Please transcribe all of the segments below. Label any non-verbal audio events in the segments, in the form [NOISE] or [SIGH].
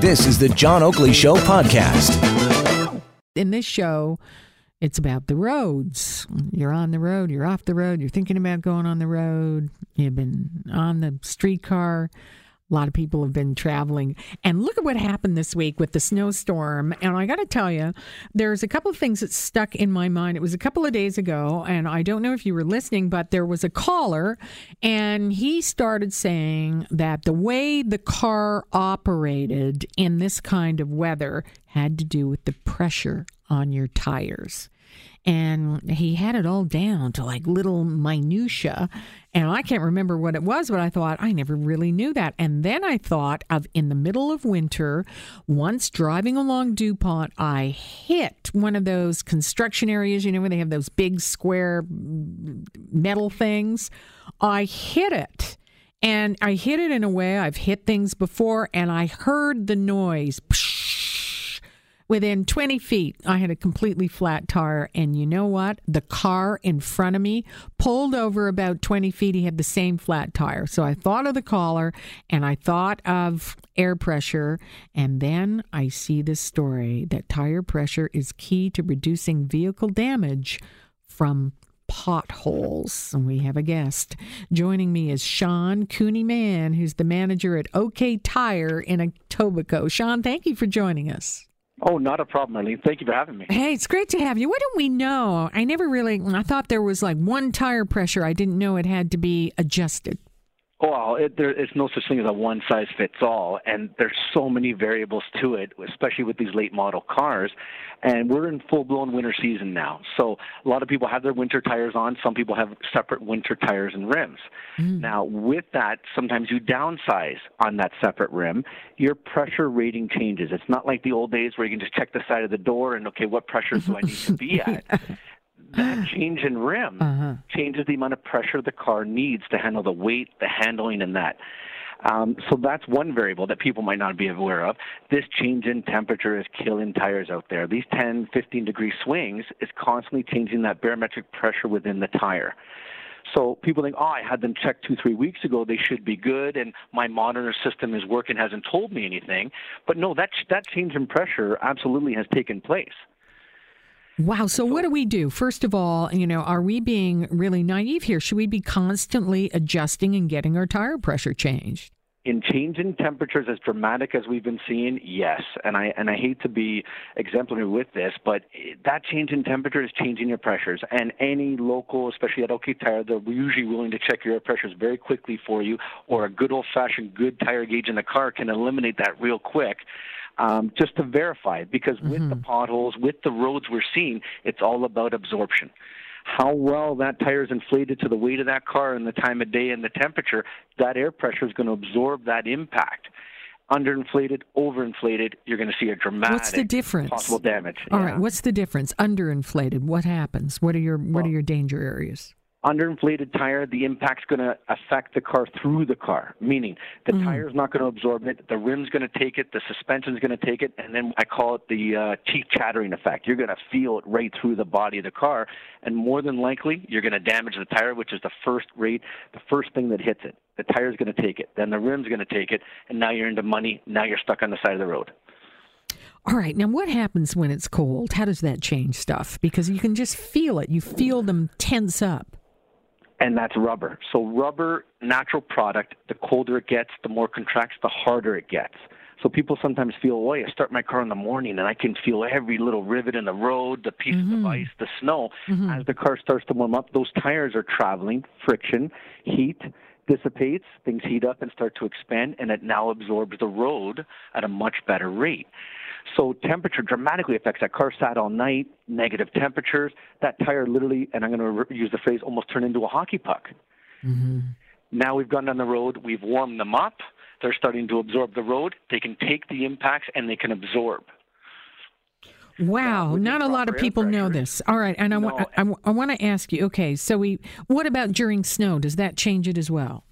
This is the John Oakley Show podcast. In this show, it's about the roads. You're on the road, you're off the road, you're thinking about going on the road, you've been on the streetcar. A lot of people have been traveling. And look at what happened this week with the snowstorm. And I got to tell you, there's a couple of things that stuck in my mind. It was a couple of days ago, and I don't know if you were listening, but there was a caller, and he started saying that the way the car operated in this kind of weather had to do with the pressure on your tires and he had it all down to like little minutia and i can't remember what it was but i thought i never really knew that. And then i thought of in the middle of winter once driving along dupont i hit one of those construction areas you know where they have those big square metal things. I hit it. And i hit it in a way i've hit things before and i heard the noise Within 20 feet, I had a completely flat tire. And you know what? The car in front of me pulled over about 20 feet. He had the same flat tire. So I thought of the caller and I thought of air pressure. And then I see this story that tire pressure is key to reducing vehicle damage from potholes. And we have a guest. Joining me is Sean Cooney-Mann, who's the manager at OK Tire in Etobicoke. Sean, thank you for joining us. Oh, not a problem, Arlene. Thank you for having me. Hey, it's great to have you. What do we know? I never really, I thought there was like one tire pressure. I didn't know it had to be adjusted. Well, it, there is no such thing as a one size fits all, and there's so many variables to it, especially with these late model cars. And we're in full blown winter season now, so a lot of people have their winter tires on. Some people have separate winter tires and rims. Mm. Now, with that, sometimes you downsize on that separate rim. Your pressure rating changes. It's not like the old days where you can just check the side of the door and okay, what pressures do I need to be [LAUGHS] at? That [LAUGHS] change in rim uh-huh. changes the amount of pressure the car needs to handle the weight, the handling, and that. Um, so that's one variable that people might not be aware of. This change in temperature is killing tires out there. These 10, 15 degree swings is constantly changing that barometric pressure within the tire. So people think, oh, I had them checked two, three weeks ago. They should be good, and my monitor system is working, hasn't told me anything. But no, that that change in pressure absolutely has taken place. Wow. So, what do we do? First of all, you know, are we being really naive here? Should we be constantly adjusting and getting our tire pressure changed? in changing temperatures as dramatic as we've been seeing, yes. And I and I hate to be exemplary with this, but that change in temperature is changing your pressures. And any local, especially at OK Tire, they're usually willing to check your air pressures very quickly for you, or a good old-fashioned good tire gauge in the car can eliminate that real quick um, just to verify it. Because mm-hmm. with the mm-hmm. potholes, with the roads we're seeing, it's all about absorption. How well that tire is inflated to the weight of that car and the time of day and the temperature, that air pressure is going to absorb that impact underinflated, overinflated, you're going to see a dramatic what's the difference? possible damage. All yeah. right, what's the difference? Underinflated, what happens? What are your what well, are your danger areas? Underinflated tire, the impact's going to affect the car through the car, meaning the mm-hmm. tire's not going to absorb it, the rim's going to take it, the suspension's going to take it, and then I call it the uh, teeth chattering effect. You're going to feel it right through the body of the car, and more than likely, you're going to damage the tire, which is the first rate, the first thing that hits it. The tire's going to take it, then the rim's going to take it, and now you're into money. Now you're stuck on the side of the road. All right. Now, what happens when it's cold? How does that change stuff? Because you can just feel it. You feel them tense up and that's rubber. So rubber, natural product, the colder it gets, the more contracts, the harder it gets. So people sometimes feel, oh, I start my car in the morning and I can feel every little rivet in the road, the piece mm-hmm. of ice, the snow. Mm-hmm. As the car starts to warm up, those tires are traveling, friction, heat dissipates, things heat up and start to expand, and it now absorbs the road at a much better rate. So temperature dramatically affects that car sat all night, negative temperatures. That tire literally, and I'm going to use the phrase, almost turned into a hockey puck. Mm-hmm. Now we've gone down the road, we've warmed them up. They're starting to absorb the road. They can take the impacts and they can absorb. Wow, not a lot of people know this. All right, and I, No. wa- I, I want to ask you. Okay, so we. What about during snow? Does that change it as well?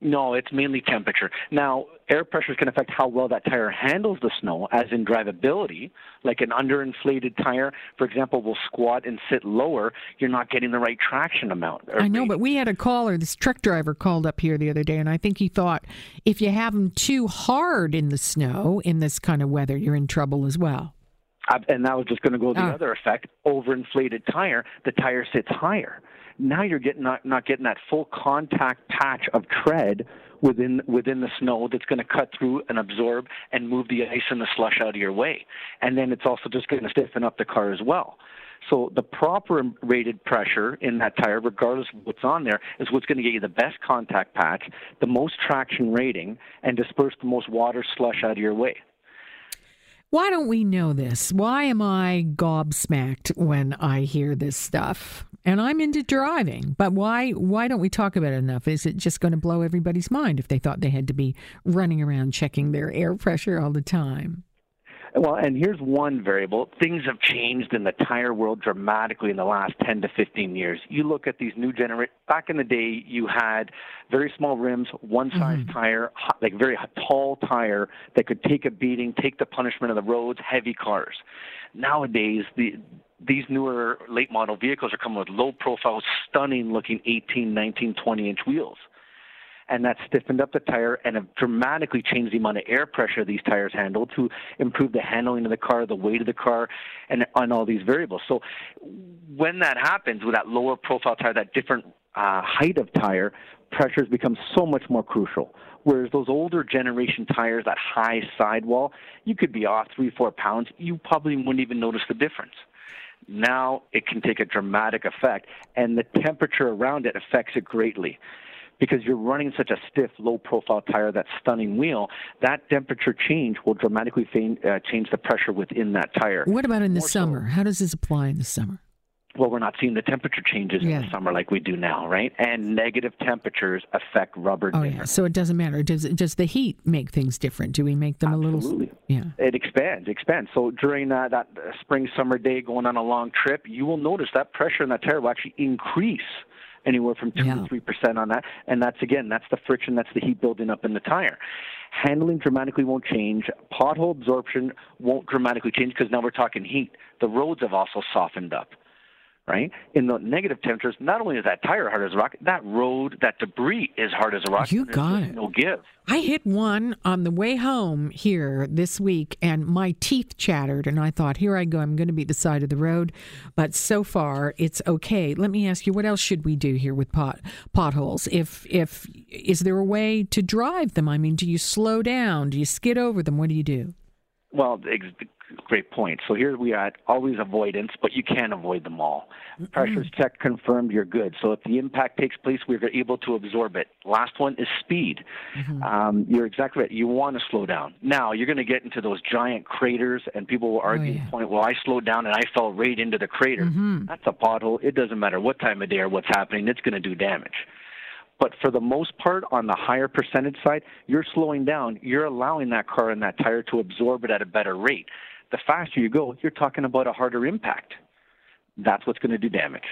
No, it's mainly temperature. Now, air pressures can affect how well that tire handles the snow, as in drivability. Like an underinflated tire, for example, will squat and sit lower. You're not getting the right traction amount. I know, rate. but we had a caller. This truck driver called up here the other day, and I think he thought if you have them too hard in the snow in this kind of weather, you're in trouble as well. And that was just going to go the Ah. other effect. Overinflated tire, the tire sits higher. Now you're getting not, not getting that full contact patch of tread within within the snow that's going to cut through and absorb and move the ice and the slush out of your way. And then it's also just going to stiffen up the car as well. So the proper rated pressure in that tire, regardless of what's on there, is what's going to get you the best contact patch, the most traction rating, and disperse the most water slush out of your way. Why don't we know this? Why am I gobsmacked when I hear this stuff? And I'm into driving, but why why don't we talk about it enough? Is it just going to blow everybody's mind if they thought they had to be running around checking their air pressure all the time? Well, and here's one variable. Things have changed in the tire world dramatically in the last 10 to 15 years. You look at these new generation. Back in the day, you had very small rims, one size mm-hmm. tire, like very tall tire that could take a beating, take the punishment of the roads, heavy cars. Nowadays, the these newer late model vehicles are coming with low profile, stunning looking 18, 19, 20 inch wheels and that stiffened up the tire and have dramatically changed the amount of air pressure these tires handle to improve the handling of the car, the weight of the car, and on all these variables. So when that happens with that lower profile tire, that different uh, height of tire, pressures become so much more crucial. Whereas those older generation tires, that high sidewall, you could be off three, four pounds. You probably wouldn't even notice the difference. Now it can take a dramatic effect, and the temperature around it affects it greatly because you're running such a stiff, low profile tire, that stunning wheel, that temperature change will dramatically uh, change the pressure within that tire. What about in the More so- summer? How does this apply in the summer? Well, we're not seeing the temperature changes in the summer like we do now, right? And negative temperatures affect rubber Oh yeah, so it doesn't matter. Does does the heat make things different? Do we make them a little? Absolutely. Yeah. It expands, expands. So during uh, that uh, spring, summer day going on a long trip, you will notice that pressure in that tire will actually increase anywhere from 2 Yeah. to 3% on that. And that's, again, that's the friction, that's the heat building up in the tire. Handling dramatically won't change. Pothole absorption won't dramatically change because now we're talking heat. The roads have also softened up. Right? In the negative temperatures, not only is that tire hard as a rock, that road, that debris is hard as a rock. You got it. No give. I hit one on the way home here this week, and my teeth chattered. And I thought, here I go. I'm going to be the side of the road. But so far, it's okay. Let me ask you, what else should we do here with pot potholes? If if is there a way to drive them? I mean, do you slow down? Do you skid over them? What do you do? Well, ex- great point. So here we are at always avoidance, but you can't avoid them all. Mm-hmm. Pressures checked, confirmed, you're good. So if the impact takes place, we're able to absorb it. Last one is speed. Mm-hmm. Um, you're exactly right. You want to slow down. Now you're going to get into those giant craters, and people will argue oh, yeah. the point. Well, I slowed down and I fell right into the crater. Mm-hmm. That's a pothole. It doesn't matter what time of day or what's happening. It's going to do damage. But for the most part, on the higher percentage side, you're slowing down. You're allowing that car and that tire to absorb it at a better rate. The faster you go, you're talking about a harder impact. That's what's going to do damage.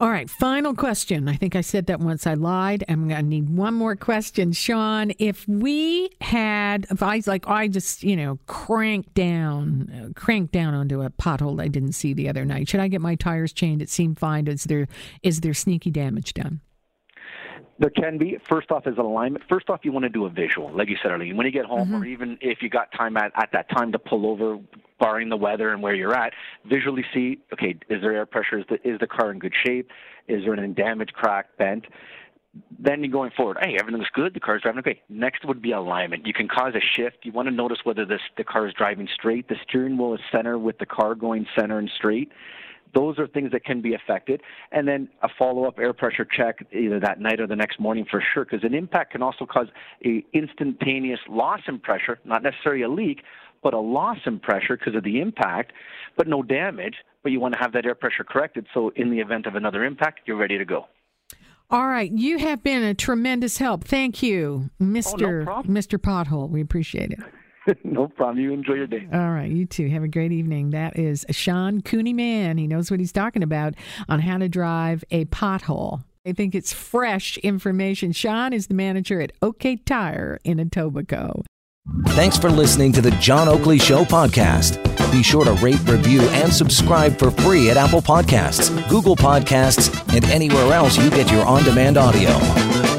All right, final question. I think I said that once. I lied. I'm going to need one more question, Sean. If we had, if I like, I just you know cranked down, cranked down onto a pothole I didn't see the other night. Should I get my tires chained? It seemed fine. Is there is there sneaky damage done? There can be. First off, is alignment. First off, you want to do a visual, like you said earlier. When you get home, or mm-hmm. even if you got time at, at that time to pull over, barring the weather and where you're at, visually see. Okay, is there air pressure? Is the is the car in good shape? Is there any damage, crack, bent? Then you're going forward. Hey, everything's good. The car's driving okay. Next would be alignment. You can cause a shift. You want to notice whether this the car is driving straight. The steering wheel is center with the car going center and straight. Those are things that can be affected. And then a follow up air pressure check either that night or the next morning for sure, because an impact can also cause a instantaneous loss in pressure, not necessarily a leak, but a loss in pressure because of the impact, but no damage. But you want to have that air pressure corrected so in the event of another impact, you're ready to go. All right, you have been a tremendous help. Thank you, oh, Mister problem. Mister Pothole. We appreciate it. [LAUGHS] no problem. You enjoy your day. All right, you too. Have a great evening. That is Sean Cooney-Mann. He knows what he's talking about on how to drive a pothole. I think it's fresh information. Sean is the manager at OK Tire in Etobicoke. Thanks for listening to the John Oakley Show podcast. Be sure to rate, review, and subscribe for free at Apple Podcasts, Google Podcasts, and anywhere else you get your on demand audio.